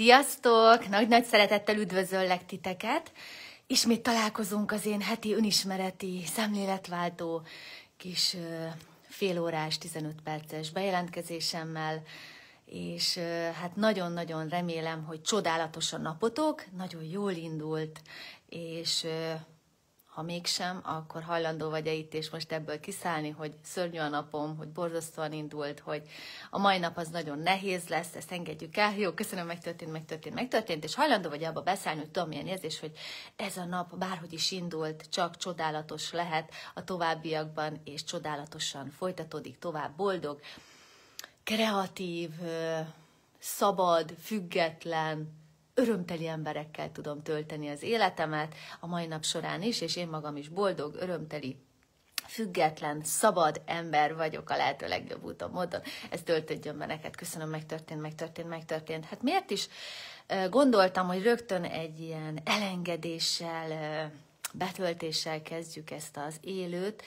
Sziasztok! Nagy-nagy szeretettel üdvözöllek titeket. Ismét találkozunk az én heti önismereti, szemléletváltó kis félórás, 15 perces bejelentkezésemmel, és hát nagyon-nagyon remélem, hogy csodálatos a napotok, nagyon jól indult, és ha mégsem, akkor hajlandó vagy-e itt és most ebből kiszállni, hogy szörnyű a napom, hogy borzasztóan indult, hogy a mai nap az nagyon nehéz lesz, ezt engedjük el. Jó, köszönöm, megtörtént, megtörtént, megtörtént, és hajlandó vagy abba beszállni, hogy tudom, milyen érzés, hogy ez a nap bárhogy is indult, csak csodálatos lehet a továbbiakban, és csodálatosan folytatódik tovább boldog, kreatív, szabad, független, örömteli emberekkel tudom tölteni az életemet a mai nap során is, és én magam is boldog, örömteli, független, szabad ember vagyok a lehető legjobb úton, módon. Ez töltődjön be neked. Köszönöm, megtörtént, megtörtént, megtörtént. Hát miért is gondoltam, hogy rögtön egy ilyen elengedéssel, betöltéssel kezdjük ezt az élőt,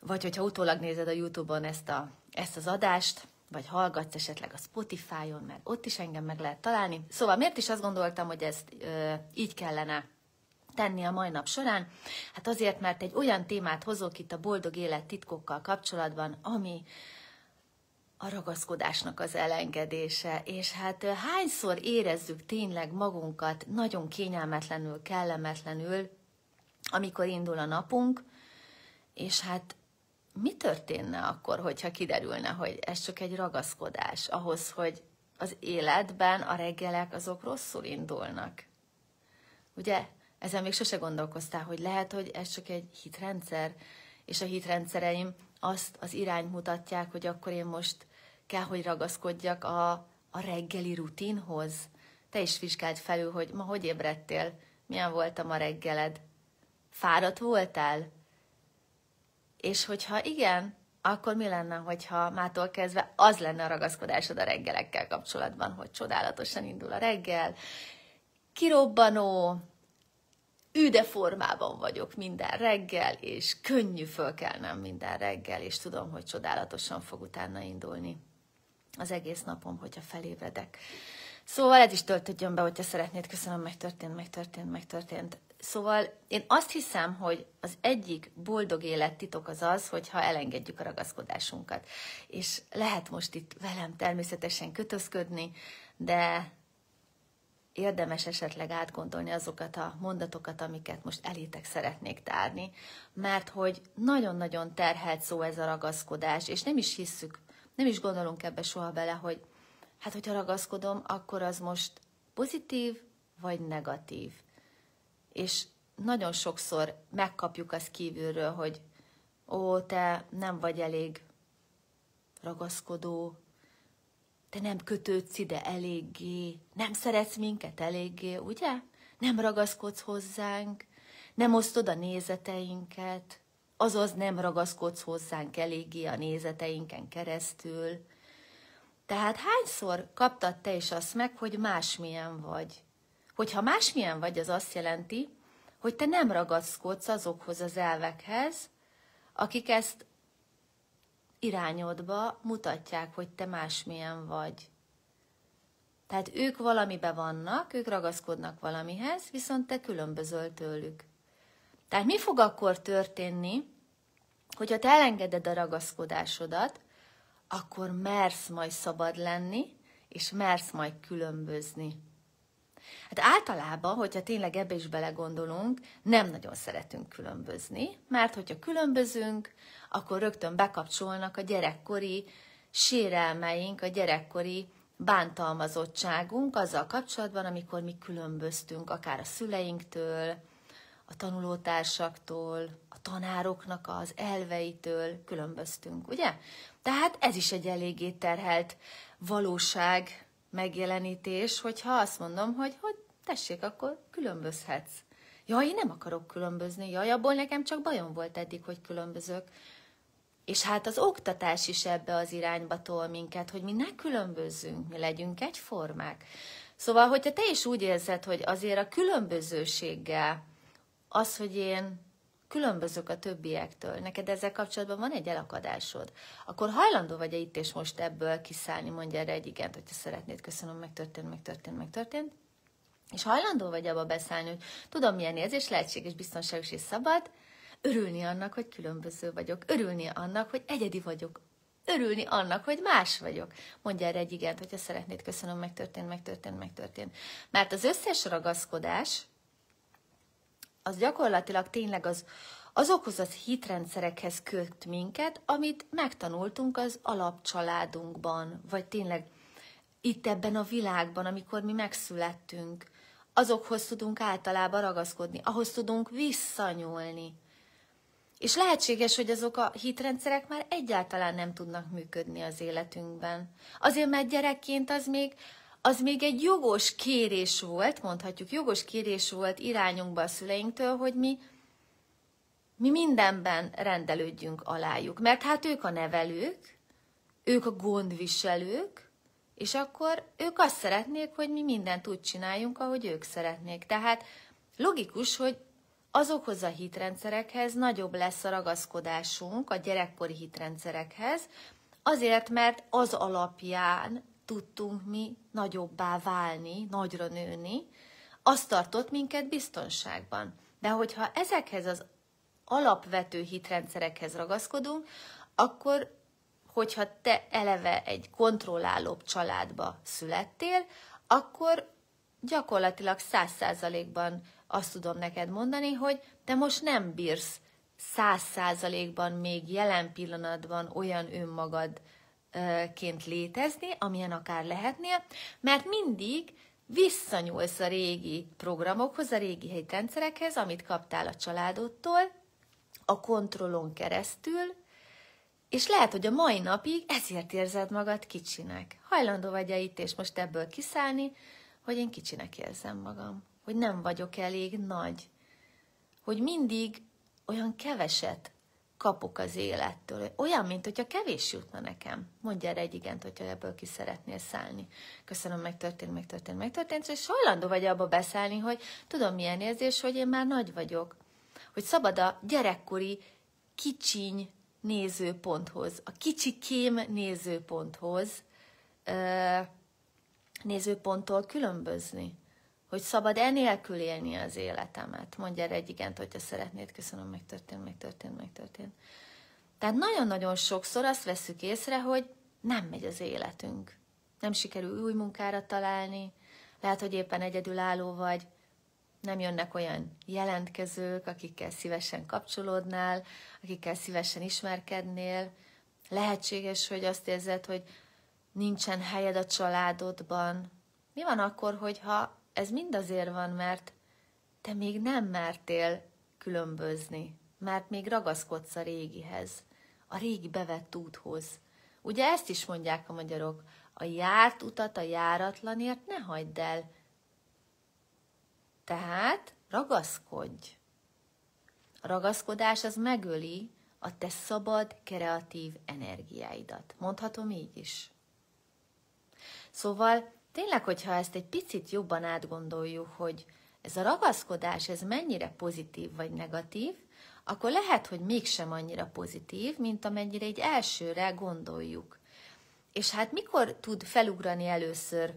vagy hogyha utólag nézed a Youtube-on ezt, a, ezt az adást, vagy hallgatsz esetleg a Spotify-on, mert ott is engem meg lehet találni. Szóval miért is azt gondoltam, hogy ezt ö, így kellene tenni a mai nap során? Hát azért, mert egy olyan témát hozok itt a boldog élet titkokkal kapcsolatban, ami a ragaszkodásnak az elengedése, és hát hányszor érezzük tényleg magunkat nagyon kényelmetlenül, kellemetlenül, amikor indul a napunk, és hát mi történne akkor, hogyha kiderülne, hogy ez csak egy ragaszkodás ahhoz, hogy az életben a reggelek azok rosszul indulnak? Ugye? Ezen még sose gondolkoztál, hogy lehet, hogy ez csak egy hitrendszer, és a hitrendszereim azt az irányt mutatják, hogy akkor én most kell, hogy ragaszkodjak a, a reggeli rutinhoz. Te is vizsgáld felül, hogy ma hogy ébredtél, milyen volt a ma reggeled. Fáradt voltál? És hogyha igen, akkor mi lenne, hogyha mától kezdve az lenne a ragaszkodásod a reggelekkel kapcsolatban, hogy csodálatosan indul a reggel, kirobbanó, üde formában vagyok minden reggel, és könnyű fölkelnem minden reggel, és tudom, hogy csodálatosan fog utána indulni az egész napom, hogyha felébredek. Szóval ez is töltödjön be, hogyha szeretnéd. Köszönöm, megtörtént, megtörtént, megtörtént. Szóval én azt hiszem, hogy az egyik boldog élet titok az az, hogyha elengedjük a ragaszkodásunkat. És lehet most itt velem természetesen kötözködni, de érdemes esetleg átgondolni azokat a mondatokat, amiket most elétek szeretnék tárni, mert hogy nagyon-nagyon terhelt szó ez a ragaszkodás, és nem is hisszük, nem is gondolunk ebbe soha bele, hogy hát hogyha ragaszkodom, akkor az most pozitív vagy negatív és nagyon sokszor megkapjuk azt kívülről, hogy ó, te nem vagy elég ragaszkodó, te nem kötődsz ide eléggé, nem szeretsz minket eléggé, ugye? Nem ragaszkodsz hozzánk, nem osztod a nézeteinket, azaz nem ragaszkodsz hozzánk eléggé a nézeteinken keresztül. Tehát hányszor kaptad te is azt meg, hogy másmilyen vagy? Hogyha másmilyen vagy, az azt jelenti, hogy te nem ragaszkodsz azokhoz az elvekhez, akik ezt irányodba mutatják, hogy te másmilyen vagy. Tehát ők valamibe vannak, ők ragaszkodnak valamihez, viszont te különbözöl tőlük. Tehát mi fog akkor történni, hogyha te elengeded a ragaszkodásodat, akkor mersz majd szabad lenni, és mersz majd különbözni. Hát általában, hogyha tényleg ebbe is belegondolunk, nem nagyon szeretünk különbözni, mert hogyha különbözünk, akkor rögtön bekapcsolnak a gyerekkori sérelmeink, a gyerekkori bántalmazottságunk azzal kapcsolatban, amikor mi különböztünk, akár a szüleinktől, a tanulótársaktól, a tanároknak az elveitől különböztünk, ugye? Tehát ez is egy eléggé terhelt valóság, megjelenítés, hogyha azt mondom, hogy, hogy tessék, akkor különbözhetsz. Jaj, én nem akarok különbözni, jaj, abból nekem csak bajom volt eddig, hogy különbözök. És hát az oktatás is ebbe az irányba tol minket, hogy mi ne különbözzünk, mi legyünk egyformák. Szóval, hogyha te is úgy érzed, hogy azért a különbözőséggel az, hogy én különbözők a többiektől, neked ezzel kapcsolatban van egy elakadásod, akkor hajlandó vagy-e itt és most ebből kiszállni, mondja erre egy igent, hogyha szeretnéd, köszönöm, megtörtént, megtörtént, megtörtént, és hajlandó vagy abba beszállni, hogy tudom, milyen érzés, lehetséges, biztonságos és szabad, örülni annak, hogy különböző vagyok, örülni annak, hogy egyedi vagyok, örülni annak, hogy más vagyok. Mondja erre egy igent, hogyha szeretnéd, köszönöm, megtörtént, megtörtént, megtörtént. Mert az összes ragaszkodás, az gyakorlatilag tényleg az, azokhoz az hitrendszerekhez köt minket, amit megtanultunk az alapcsaládunkban, vagy tényleg itt ebben a világban, amikor mi megszülettünk, azokhoz tudunk általában ragaszkodni, ahhoz tudunk visszanyúlni. És lehetséges, hogy azok a hitrendszerek már egyáltalán nem tudnak működni az életünkben. Azért, mert gyerekként az még, az még egy jogos kérés volt, mondhatjuk, jogos kérés volt irányunkba a szüleinktől, hogy mi, mi mindenben rendelődjünk alájuk. Mert hát ők a nevelők, ők a gondviselők, és akkor ők azt szeretnék, hogy mi mindent úgy csináljunk, ahogy ők szeretnék. Tehát logikus, hogy azokhoz a hitrendszerekhez nagyobb lesz a ragaszkodásunk, a gyerekkori hitrendszerekhez, azért, mert az alapján tudtunk mi nagyobbá válni, nagyra nőni, az tartott minket biztonságban. De hogyha ezekhez az alapvető hitrendszerekhez ragaszkodunk, akkor hogyha te eleve egy kontrollálóbb családba születtél, akkor gyakorlatilag száz százalékban azt tudom neked mondani, hogy te most nem bírsz száz százalékban még jelen pillanatban olyan önmagadként létezni, amilyen akár lehetnél, mert mindig visszanyúlsz a régi programokhoz, a régi rendszerekhez, amit kaptál a családodtól, a kontrollon keresztül, és lehet, hogy a mai napig ezért érzed magad kicsinek. Hajlandó vagy -e itt és most ebből kiszállni, hogy én kicsinek érzem magam, hogy nem vagyok elég nagy, hogy mindig olyan keveset kapok az élettől. Olyan, mint hogyha kevés jutna nekem. Mondja erre egy igent, hogyha ebből ki szeretnél szállni. Köszönöm, megtörtént, megtörtént, megtörtént, és hajlandó vagy abba beszállni, hogy tudom milyen érzés, hogy én már nagy vagyok. Hogy szabad a gyerekkori kicsiny nézőponthoz, a kicsikém nézőponthoz, nézőponttól különbözni. Hogy szabad enélkül élni az életemet. Mondja erre egy igent, hogyha szeretnéd. Köszönöm, megtörtént, megtörtént, megtörtént. Tehát nagyon-nagyon sokszor azt veszük észre, hogy nem megy az életünk. Nem sikerül új munkára találni, lehet, hogy éppen egyedülálló vagy, nem jönnek olyan jelentkezők, akikkel szívesen kapcsolódnál, akikkel szívesen ismerkednél. Lehetséges, hogy azt érzed, hogy nincsen helyed a családodban. Mi van akkor, hogyha ez mind azért van, mert te még nem mertél különbözni, mert még ragaszkodsz a régihez, a régi bevett úthoz. Ugye ezt is mondják a magyarok, a járt utat a járatlanért ne hagyd el. Tehát ragaszkodj. A ragaszkodás az megöli a te szabad, kreatív energiáidat. Mondhatom így is. Szóval tényleg, hogyha ezt egy picit jobban átgondoljuk, hogy ez a ragaszkodás, ez mennyire pozitív vagy negatív, akkor lehet, hogy mégsem annyira pozitív, mint amennyire egy elsőre gondoljuk. És hát mikor tud felugrani először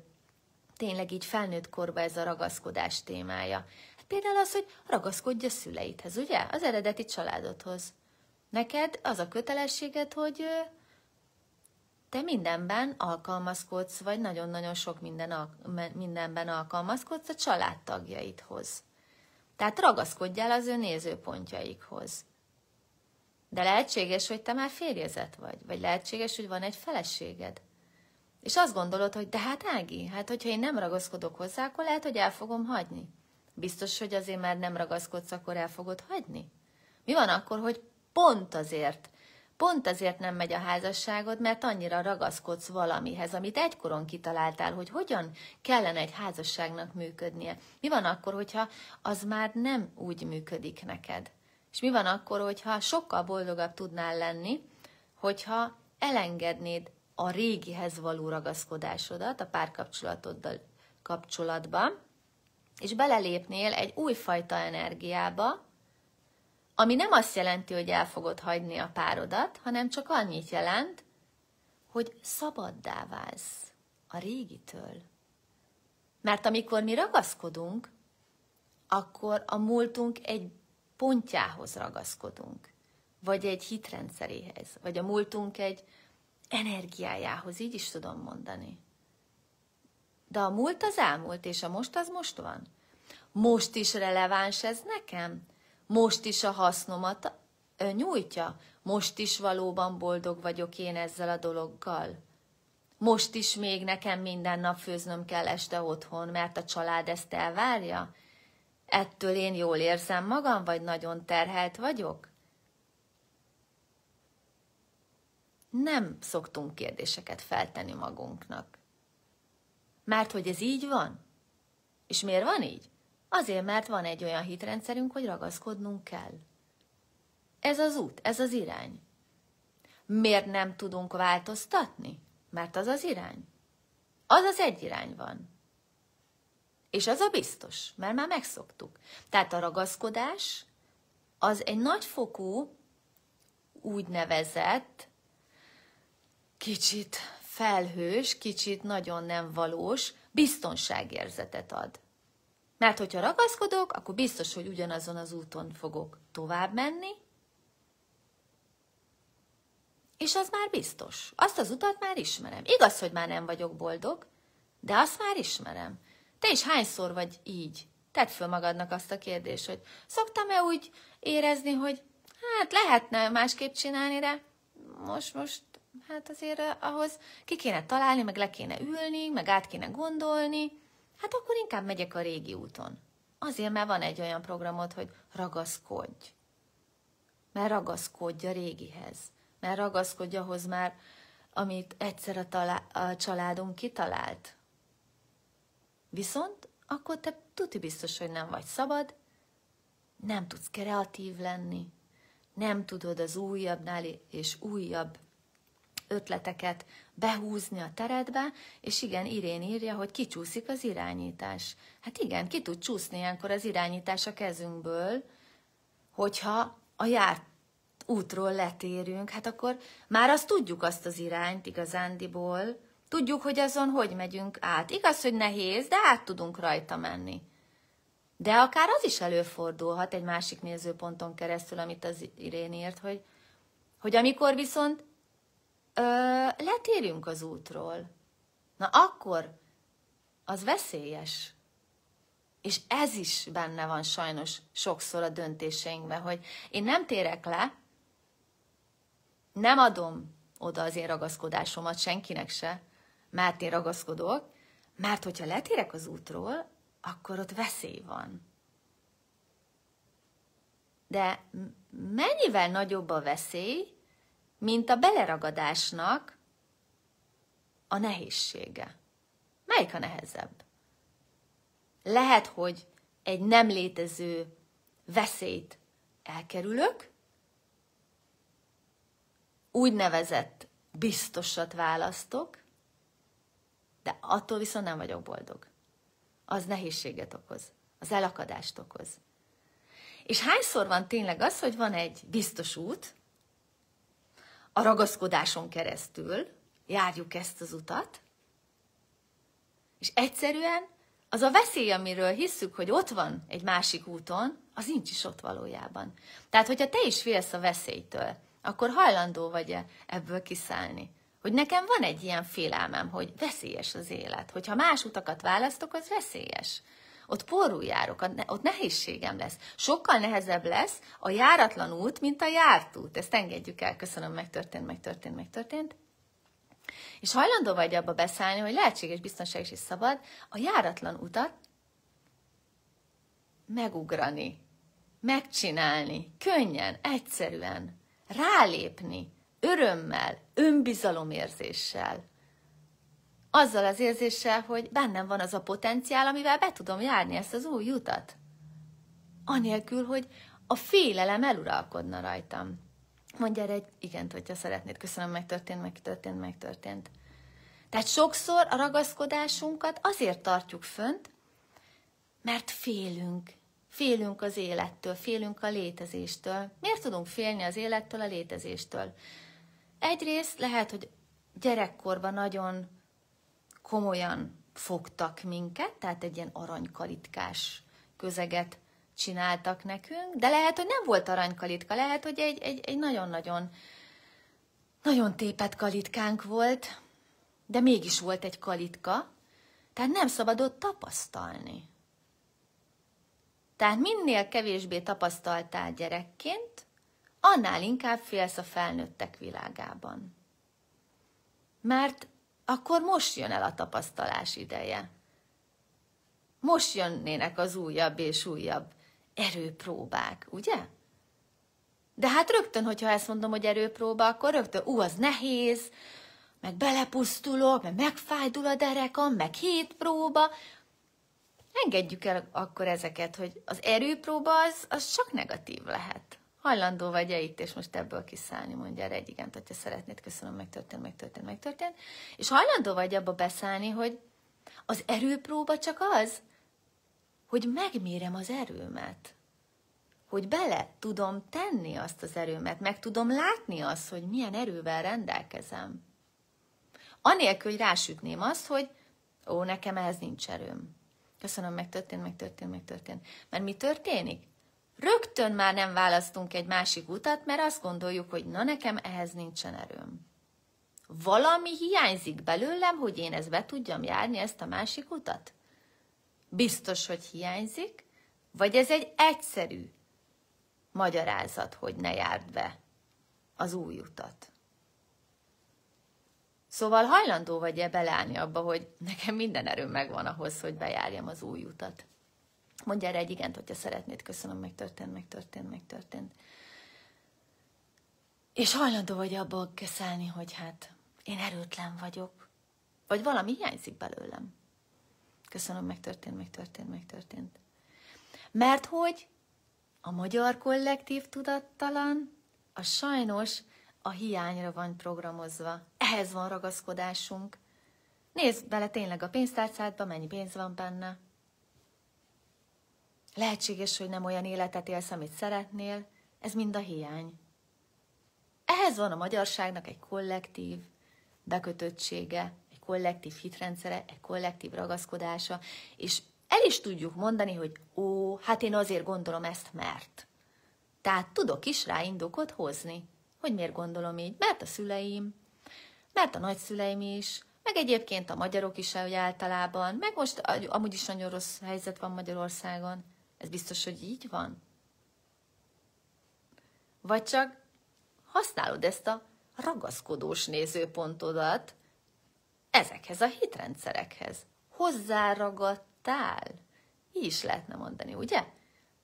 tényleg így felnőtt korba ez a ragaszkodás témája? Hát például az, hogy ragaszkodj a szüleidhez, ugye? Az eredeti családodhoz. Neked az a kötelességed, hogy te mindenben alkalmazkodsz, vagy nagyon-nagyon sok minden, mindenben alkalmazkodsz a családtagjaidhoz. Tehát ragaszkodjál az ő nézőpontjaikhoz. De lehetséges, hogy te már férjezet vagy, vagy lehetséges, hogy van egy feleséged. És azt gondolod, hogy de hát Ági, hát hogyha én nem ragaszkodok hozzá, akkor lehet, hogy el fogom hagyni. Biztos, hogy azért már nem ragaszkodsz, akkor el fogod hagyni? Mi van akkor, hogy pont azért Pont azért nem megy a házasságod, mert annyira ragaszkodsz valamihez, amit egykoron kitaláltál, hogy hogyan kellene egy házasságnak működnie. Mi van akkor, hogyha az már nem úgy működik neked? És mi van akkor, hogyha sokkal boldogabb tudnál lenni, hogyha elengednéd a régihez való ragaszkodásodat a párkapcsolatoddal kapcsolatban, és belelépnél egy újfajta energiába, ami nem azt jelenti, hogy el fogod hagyni a párodat, hanem csak annyit jelent, hogy szabaddá válsz a régitől. Mert amikor mi ragaszkodunk, akkor a múltunk egy pontjához ragaszkodunk, vagy egy hitrendszeréhez, vagy a múltunk egy energiájához, így is tudom mondani. De a múlt az elmúlt, és a most az most van. Most is releváns ez nekem? Most is a hasznomat nyújtja? Most is valóban boldog vagyok én ezzel a dologgal? Most is még nekem minden nap főznöm kell este otthon, mert a család ezt elvárja? Ettől én jól érzem magam, vagy nagyon terhelt vagyok? Nem szoktunk kérdéseket feltenni magunknak. Mert hogy ez így van? És miért van így? Azért, mert van egy olyan hitrendszerünk, hogy ragaszkodnunk kell. Ez az út, ez az irány. Miért nem tudunk változtatni? Mert az az irány. Az az egy irány van. És az a biztos, mert már megszoktuk. Tehát a ragaszkodás az egy nagyfokú, úgynevezett, kicsit felhős, kicsit nagyon nem valós biztonságérzetet ad. Mert hogyha ragaszkodok, akkor biztos, hogy ugyanazon az úton fogok tovább menni, és az már biztos. Azt az utat már ismerem. Igaz, hogy már nem vagyok boldog, de azt már ismerem. Te is hányszor vagy így? Tedd föl magadnak azt a kérdést, hogy szoktam-e úgy érezni, hogy hát lehetne másképp csinálni, de most, most, hát azért ahhoz ki kéne találni, meg le kéne ülni, meg át kéne gondolni, hát akkor inkább megyek a régi úton. Azért, mert van egy olyan programod, hogy ragaszkodj. Mert ragaszkodj a régihez. Mert ragaszkodj ahhoz már, amit egyszer a, talá- a családunk kitalált. Viszont akkor te tuti biztos, hogy nem vagy szabad, nem tudsz kreatív lenni, nem tudod az újabbnál és újabb ötleteket behúzni a teredbe, és igen, Irén írja, hogy kicsúszik az irányítás. Hát igen, ki tud csúszni ilyenkor az irányítás a kezünkből, hogyha a járt útról letérünk, hát akkor már azt tudjuk azt az irányt igazándiból, tudjuk, hogy azon hogy megyünk át. Igaz, hogy nehéz, de át tudunk rajta menni. De akár az is előfordulhat egy másik nézőponton keresztül, amit az Irén írt, hogy, hogy amikor viszont ö, letérünk az útról, na akkor az veszélyes. És ez is benne van sajnos sokszor a döntéseinkben, hogy én nem térek le, nem adom oda az én ragaszkodásomat senkinek se, mert én ragaszkodok, mert hogyha letérek az útról, akkor ott veszély van. De mennyivel nagyobb a veszély, mint a beleragadásnak a nehézsége? Melyik a nehezebb? Lehet, hogy egy nem létező veszélyt elkerülök, úgynevezett biztosat választok, de attól viszont nem vagyok boldog. Az nehézséget okoz, az elakadást okoz. És hányszor van tényleg az, hogy van egy biztos út, a ragaszkodáson keresztül járjuk ezt az utat, és egyszerűen az a veszély, amiről hisszük, hogy ott van egy másik úton, az nincs is ott valójában. Tehát, hogyha te is félsz a veszélytől, akkor hajlandó vagy-e ebből kiszállni? Hogy nekem van egy ilyen félelmem, hogy veszélyes az élet. Hogyha más utakat választok, az veszélyes. Ott porul járok, ott nehézségem lesz. Sokkal nehezebb lesz a járatlan út, mint a járt út. Ezt engedjük el, köszönöm, megtörtént, megtörtént, megtörtént. És hajlandó vagy abba beszállni, hogy lehetséges, biztonságos és szabad a járatlan utat megugrani, megcsinálni, könnyen, egyszerűen, rálépni, örömmel, önbizalomérzéssel. Azzal az érzéssel, hogy bennem van az a potenciál, amivel be tudom járni ezt az új utat. Anélkül, hogy a félelem eluralkodna rajtam. Mondja erre egy igent, hogyha szeretnéd. Köszönöm, megtörtént, megtörtént, megtörtént. Tehát sokszor a ragaszkodásunkat azért tartjuk fönt, mert félünk. Félünk az élettől, félünk a létezéstől. Miért tudunk félni az élettől, a létezéstől? Egyrészt lehet, hogy gyerekkorban nagyon komolyan fogtak minket, tehát egy ilyen aranykalitkás közeget csináltak nekünk, de lehet, hogy nem volt aranykalitka, lehet, hogy egy, egy, egy nagyon-nagyon nagyon tépet kalitkánk volt, de mégis volt egy kalitka, tehát nem szabadott tapasztalni. Tehát minél kevésbé tapasztaltál gyerekként, annál inkább félsz a felnőttek világában. Mert akkor most jön el a tapasztalás ideje. Most jönnének az újabb és újabb erőpróbák, ugye? De hát rögtön, hogyha ezt mondom, hogy erőpróba, akkor rögtön, ú, az nehéz, meg belepusztulok, meg megfájdul a derekam, meg hét próba. Engedjük el akkor ezeket, hogy az erőpróba az, az csak negatív lehet. Hajlandó vagy-e itt, és most ebből kiszállni, mondja erre egy igent, hogyha szeretnéd, köszönöm, megtörtént, megtörtént, megtörtént. És hajlandó vagy abba beszállni, hogy az erőpróba csak az, hogy megmérem az erőmet. Hogy bele tudom tenni azt az erőmet, meg tudom látni azt, hogy milyen erővel rendelkezem. Anélkül, hogy rásütném azt, hogy ó, nekem ehhez nincs erőm. Köszönöm, megtörtént, megtörtént, megtörtént. Mert mi történik? Rögtön már nem választunk egy másik utat, mert azt gondoljuk, hogy na nekem ehhez nincsen erőm. Valami hiányzik belőlem, hogy én ezt be tudjam járni, ezt a másik utat? Biztos, hogy hiányzik, vagy ez egy egyszerű magyarázat, hogy ne járd be az új utat. Szóval hajlandó vagy-e beleállni abba, hogy nekem minden erőm megvan ahhoz, hogy bejárjam az új utat. Mondj erre egy igent, hogyha szeretnéd. Köszönöm, megtörtént, megtörtént, megtörtént. És hajlandó vagy abba keszelni, hogy hát én erőtlen vagyok, vagy valami hiányzik belőlem. Köszönöm, megtörtént, megtörtént, megtörtént. Mert hogy a magyar kollektív tudattalan, a sajnos a hiányra van programozva. Ehhez van ragaszkodásunk. Nézd bele tényleg a pénztárcádba, mennyi pénz van benne. Lehetséges, hogy nem olyan életet élsz, amit szeretnél, ez mind a hiány. Ehhez van a magyarságnak egy kollektív bekötöttsége, egy kollektív hitrendszere, egy kollektív ragaszkodása, és el is tudjuk mondani, hogy ó, hát én azért gondolom ezt, mert. Tehát tudok is rá indokot hozni, hogy miért gondolom így, mert a szüleim, mert a nagyszüleim is, meg egyébként a magyarok is, hogy általában, meg most amúgy is nagyon rossz helyzet van Magyarországon. Ez biztos, hogy így van? Vagy csak használod ezt a ragaszkodós nézőpontodat ezekhez a hitrendszerekhez. Hozzáragadtál? Így is lehetne mondani, ugye?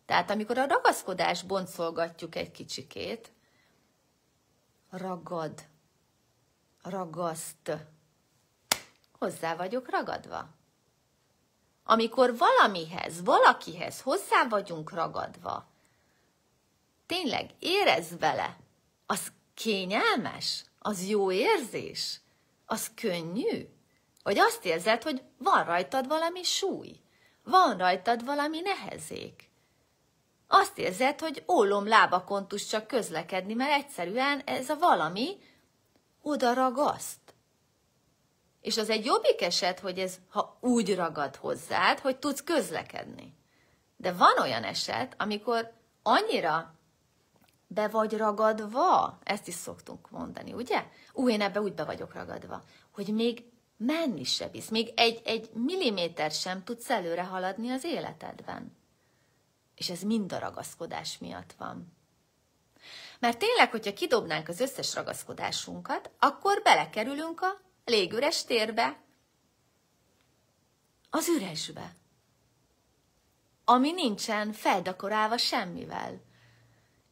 Tehát amikor a ragaszkodás boncolgatjuk egy kicsikét, ragad, ragaszt, hozzá vagyok ragadva. Amikor valamihez, valakihez hozzá vagyunk ragadva, tényleg érez vele, az kényelmes, az jó érzés, az könnyű, vagy azt érzed, hogy van rajtad valami súly, van rajtad valami nehezék. Azt érzed, hogy ólom lábakon tudsz csak közlekedni, mert egyszerűen ez a valami oda ragaszt. És az egy jobbik eset, hogy ez ha úgy ragad hozzád, hogy tudsz közlekedni. De van olyan eset, amikor annyira be vagy ragadva, ezt is szoktunk mondani, ugye? Ú, én ebbe úgy be vagyok ragadva, hogy még menni se visz, még egy, egy milliméter sem tudsz előre haladni az életedben. És ez mind a ragaszkodás miatt van. Mert tényleg, hogyha kidobnánk az összes ragaszkodásunkat, akkor belekerülünk a légüres térbe, az üresbe, ami nincsen feldekorálva semmivel.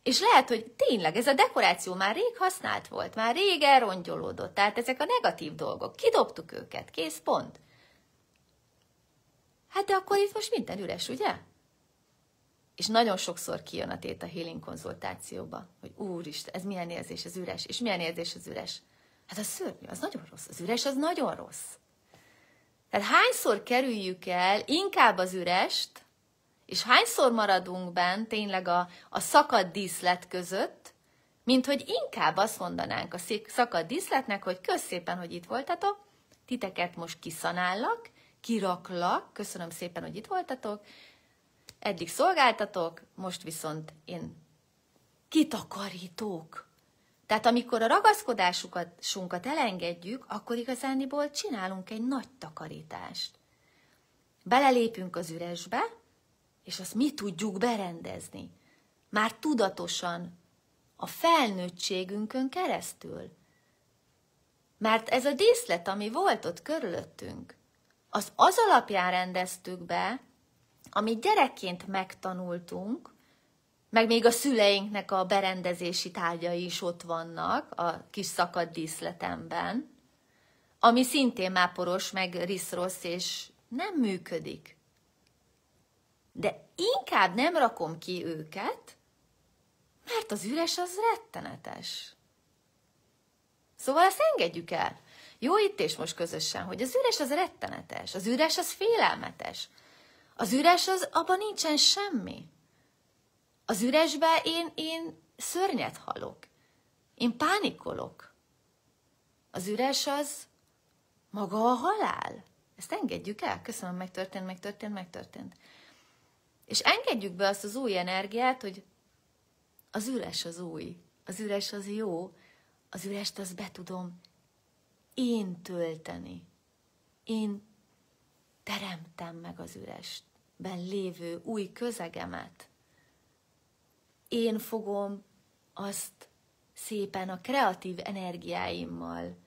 És lehet, hogy tényleg ez a dekoráció már rég használt volt, már rég elrongyolódott, tehát ezek a negatív dolgok, kidobtuk őket, kész, pont. Hát de akkor itt most minden üres, ugye? És nagyon sokszor kijön a Theta Healing konzultációba, hogy úristen, ez milyen érzés, ez üres, és milyen érzés az üres. Hát az szörnyű, az nagyon rossz. Az üres az nagyon rossz. Tehát hányszor kerüljük el inkább az ürest, És hányszor maradunk bent tényleg a, a szakadt díszlet között, mint hogy inkább azt mondanánk a szakadt díszletnek, hogy kösz szépen, hogy itt voltatok, titeket most kiszanállak, kiraklak, köszönöm szépen, hogy itt voltatok, eddig szolgáltatok, most viszont én kitakarítók. Tehát amikor a ragaszkodásunkat elengedjük, akkor igazániból csinálunk egy nagy takarítást. Belelépünk az üresbe, és azt mi tudjuk berendezni. Már tudatosan, a felnőttségünkön keresztül. Mert ez a díszlet, ami volt ott körülöttünk, az az alapján rendeztük be, amit gyerekként megtanultunk, meg még a szüleinknek a berendezési tárgyai is ott vannak a kis szakadt díszletemben, ami szintén máporos, meg riszrossz, és nem működik. De inkább nem rakom ki őket, mert az üres az rettenetes. Szóval ezt engedjük el. Jó itt és most közösen, hogy az üres az rettenetes, az üres az félelmetes. Az üres az, abban nincsen semmi. Az üresbe én, én szörnyet halok. Én pánikolok. Az üres az maga a halál. Ezt engedjük el. Köszönöm, megtörtént, megtörtént, megtörtént. És engedjük be azt az új energiát, hogy az üres az új, az üres az jó, az ürest az be tudom én tölteni. Én teremtem meg az üresben lévő új közegemet én fogom azt szépen a kreatív energiáimmal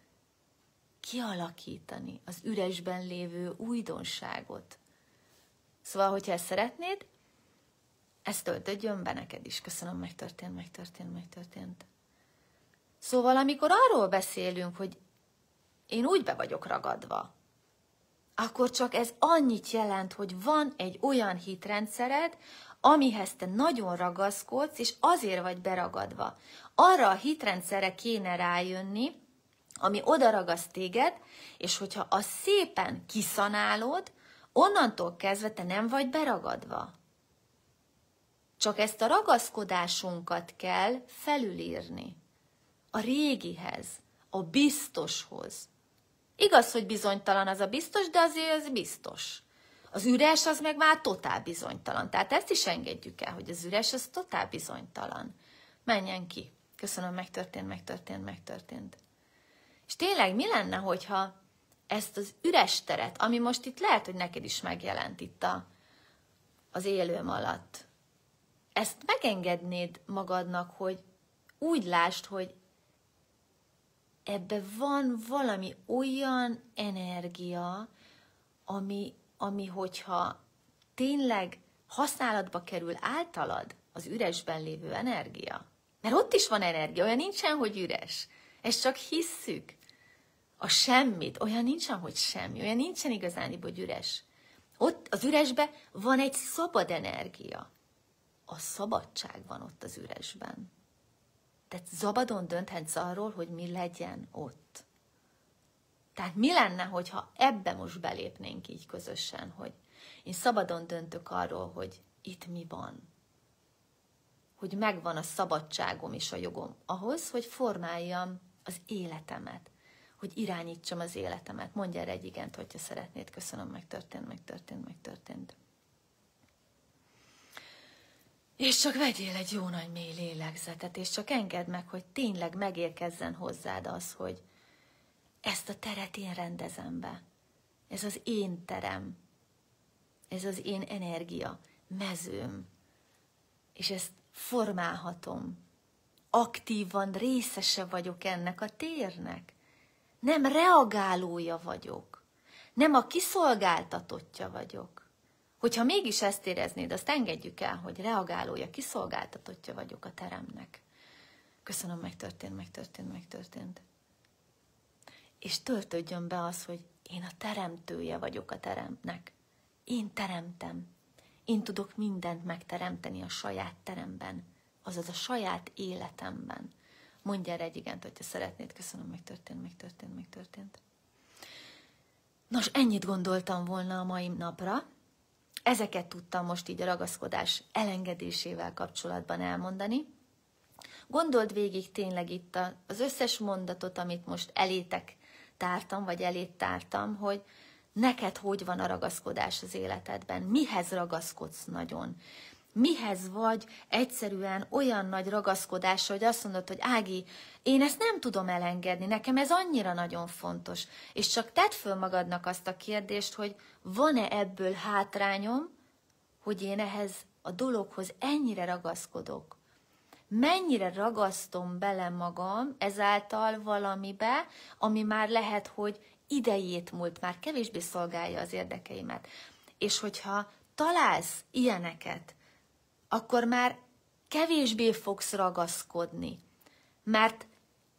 kialakítani, az üresben lévő újdonságot. Szóval, hogyha ezt szeretnéd, ezt töltödjön be neked is. Köszönöm, megtörtént, megtörtént, megtörtént. Szóval, amikor arról beszélünk, hogy én úgy be vagyok ragadva, akkor csak ez annyit jelent, hogy van egy olyan hitrendszered, amihez te nagyon ragaszkodsz, és azért vagy beragadva. Arra a hitrendszerre kéne rájönni, ami oda ragaszt téged, és hogyha azt szépen kiszanálod, onnantól kezdve te nem vagy beragadva. Csak ezt a ragaszkodásunkat kell felülírni. A régihez, a biztoshoz. Igaz, hogy bizonytalan az a biztos, de azért az biztos. Az üres az meg már totál bizonytalan. Tehát ezt is engedjük el, hogy az üres az totál bizonytalan. Menjen ki. Köszönöm, megtörtént, megtörtént, megtörtént. És tényleg mi lenne, hogyha ezt az üres teret, ami most itt lehet, hogy neked is megjelent itt a, az élőm alatt, ezt megengednéd magadnak, hogy úgy lásd, hogy ebbe van valami olyan energia, ami ami hogyha tényleg használatba kerül általad az üresben lévő energia, mert ott is van energia, olyan nincsen, hogy üres. Ezt csak hisszük. A semmit, olyan nincsen, hogy semmi, olyan nincsen igazán, hogy üres. Ott az üresben van egy szabad energia. A szabadság van ott az üresben. Tehát szabadon dönthetsz arról, hogy mi legyen ott. Tehát mi lenne, hogyha ebbe most belépnénk így közösen, hogy én szabadon döntök arról, hogy itt mi van. Hogy megvan a szabadságom és a jogom ahhoz, hogy formáljam az életemet, hogy irányítsam az életemet. Mondj erre egy igent, hogyha szeretnéd. Köszönöm, megtörtént, megtörtént, megtörtént. És csak vegyél egy jó nagy mély lélegzetet, és csak engedd meg, hogy tényleg megérkezzen hozzád az, hogy, ezt a teret én rendezem be. Ez az én terem. Ez az én energia, mezőm. És ezt formálhatom. Aktívan részese vagyok ennek a térnek. Nem reagálója vagyok. Nem a kiszolgáltatottja vagyok. Hogyha mégis ezt éreznéd, azt engedjük el, hogy reagálója, kiszolgáltatottja vagyok a teremnek. Köszönöm, megtörtént, megtörtént, megtörtént és töltődjön be az, hogy én a teremtője vagyok a teremnek. Én teremtem. Én tudok mindent megteremteni a saját teremben, azaz a saját életemben. Mondj erre egy igent, hogyha szeretnéd. Köszönöm, megtörtént, megtörtént, megtörtént. Nos, ennyit gondoltam volna a mai napra. ezeket tudtam most így a ragaszkodás elengedésével kapcsolatban elmondani. Gondold végig tényleg itt az összes mondatot, amit most elétek tártam, vagy elét tártam, hogy neked hogy van a ragaszkodás az életedben, mihez ragaszkodsz nagyon, mihez vagy egyszerűen olyan nagy ragaszkodás, hogy azt mondod, hogy Ági, én ezt nem tudom elengedni, nekem ez annyira nagyon fontos. És csak tedd föl magadnak azt a kérdést, hogy van-e ebből hátrányom, hogy én ehhez a dologhoz ennyire ragaszkodok. Mennyire ragasztom bele magam ezáltal valamibe, ami már lehet, hogy idejét múlt, már kevésbé szolgálja az érdekeimet. És hogyha találsz ilyeneket, akkor már kevésbé fogsz ragaszkodni. Mert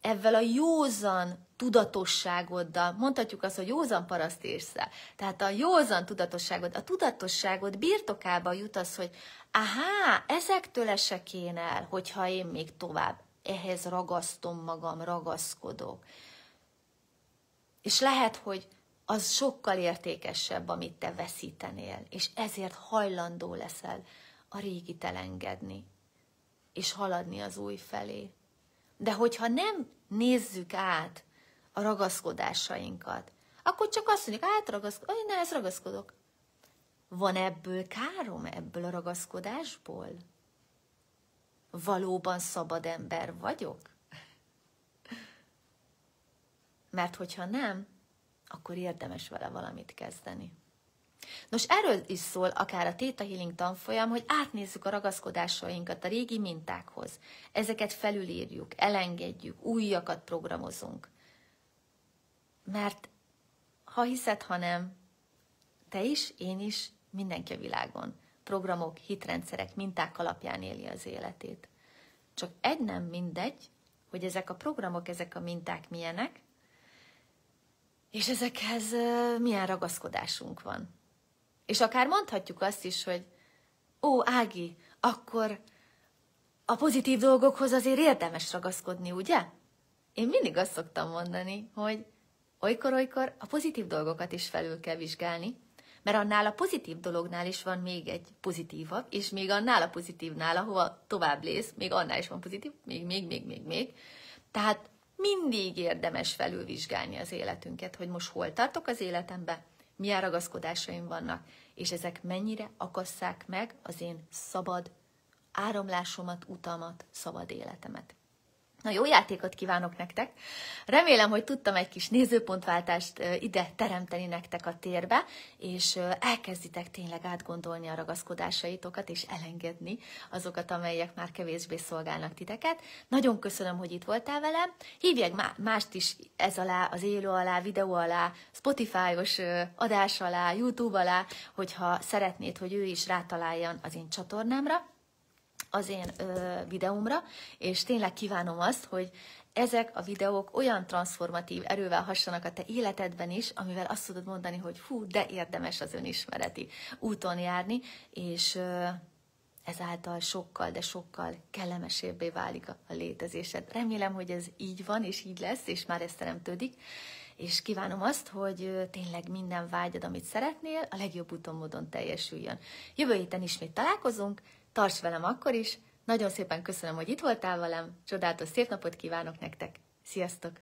ezzel a józan tudatosságoddal, mondhatjuk azt, hogy józan paraszt észre, tehát a józan tudatosságod, a tudatosságod birtokába jut az, hogy aha, ezektől esek én el, hogyha én még tovább ehhez ragasztom magam, ragaszkodok. És lehet, hogy az sokkal értékesebb, amit te veszítenél, és ezért hajlandó leszel a régit elengedni, és haladni az új felé. De hogyha nem nézzük át a ragaszkodásainkat, akkor csak azt mondjuk, átragaszkodok, hogy ne, ezt ragaszkodok. Van ebből károm, ebből a ragaszkodásból? Valóban szabad ember vagyok? Mert hogyha nem, akkor érdemes vele valamit kezdeni. Nos, erről is szól akár a Theta Healing tanfolyam, hogy átnézzük a ragaszkodásainkat a régi mintákhoz. Ezeket felülírjuk, elengedjük, újakat programozunk. Mert ha hiszed, ha nem, te is, én is, mindenki a világon programok, hitrendszerek, minták alapján éli az életét. Csak egy nem mindegy, hogy ezek a programok, ezek a minták milyenek, és ezekhez milyen ragaszkodásunk van. És akár mondhatjuk azt is, hogy ó, Ági, akkor a pozitív dolgokhoz azért érdemes ragaszkodni, ugye? Én mindig azt szoktam mondani, hogy olykor-olykor a pozitív dolgokat is felül kell vizsgálni, mert annál a pozitív dolognál is van még egy pozitívabb, és még annál a pozitívnál, ahova tovább lész, még annál is van pozitív, még, még, még, még, még. Tehát mindig érdemes felülvizsgálni az életünket, hogy most hol tartok az életembe, milyen ragaszkodásaim vannak, és ezek mennyire akasszák meg az én szabad áramlásomat, utamat, szabad életemet. Na jó játékot kívánok nektek! Remélem, hogy tudtam egy kis nézőpontváltást ide teremteni nektek a térbe, és elkezditek tényleg átgondolni a ragaszkodásaitokat, és elengedni azokat, amelyek már kevésbé szolgálnak titeket. Nagyon köszönöm, hogy itt voltál velem. Hívják mást is ez alá, az élő alá, videó alá, Spotify-os adás alá, YouTube alá, hogyha szeretnéd, hogy ő is rátaláljon az én csatornámra az én ö, videómra, és tényleg kívánom azt, hogy ezek a videók olyan transformatív erővel hassanak a te életedben is, amivel azt tudod mondani, hogy hú, de érdemes az önismereti úton járni, és ö, ezáltal sokkal, de sokkal kellemesebbé válik a, a létezésed. Remélem, hogy ez így van, és így lesz, és már ez teremtődik, és kívánom azt, hogy tényleg minden vágyad, amit szeretnél, a legjobb úton módon teljesüljön. Jövő héten ismét találkozunk, Tarts velem akkor is. Nagyon szépen köszönöm, hogy itt voltál velem. Csodálatos szép napot kívánok nektek. Sziasztok!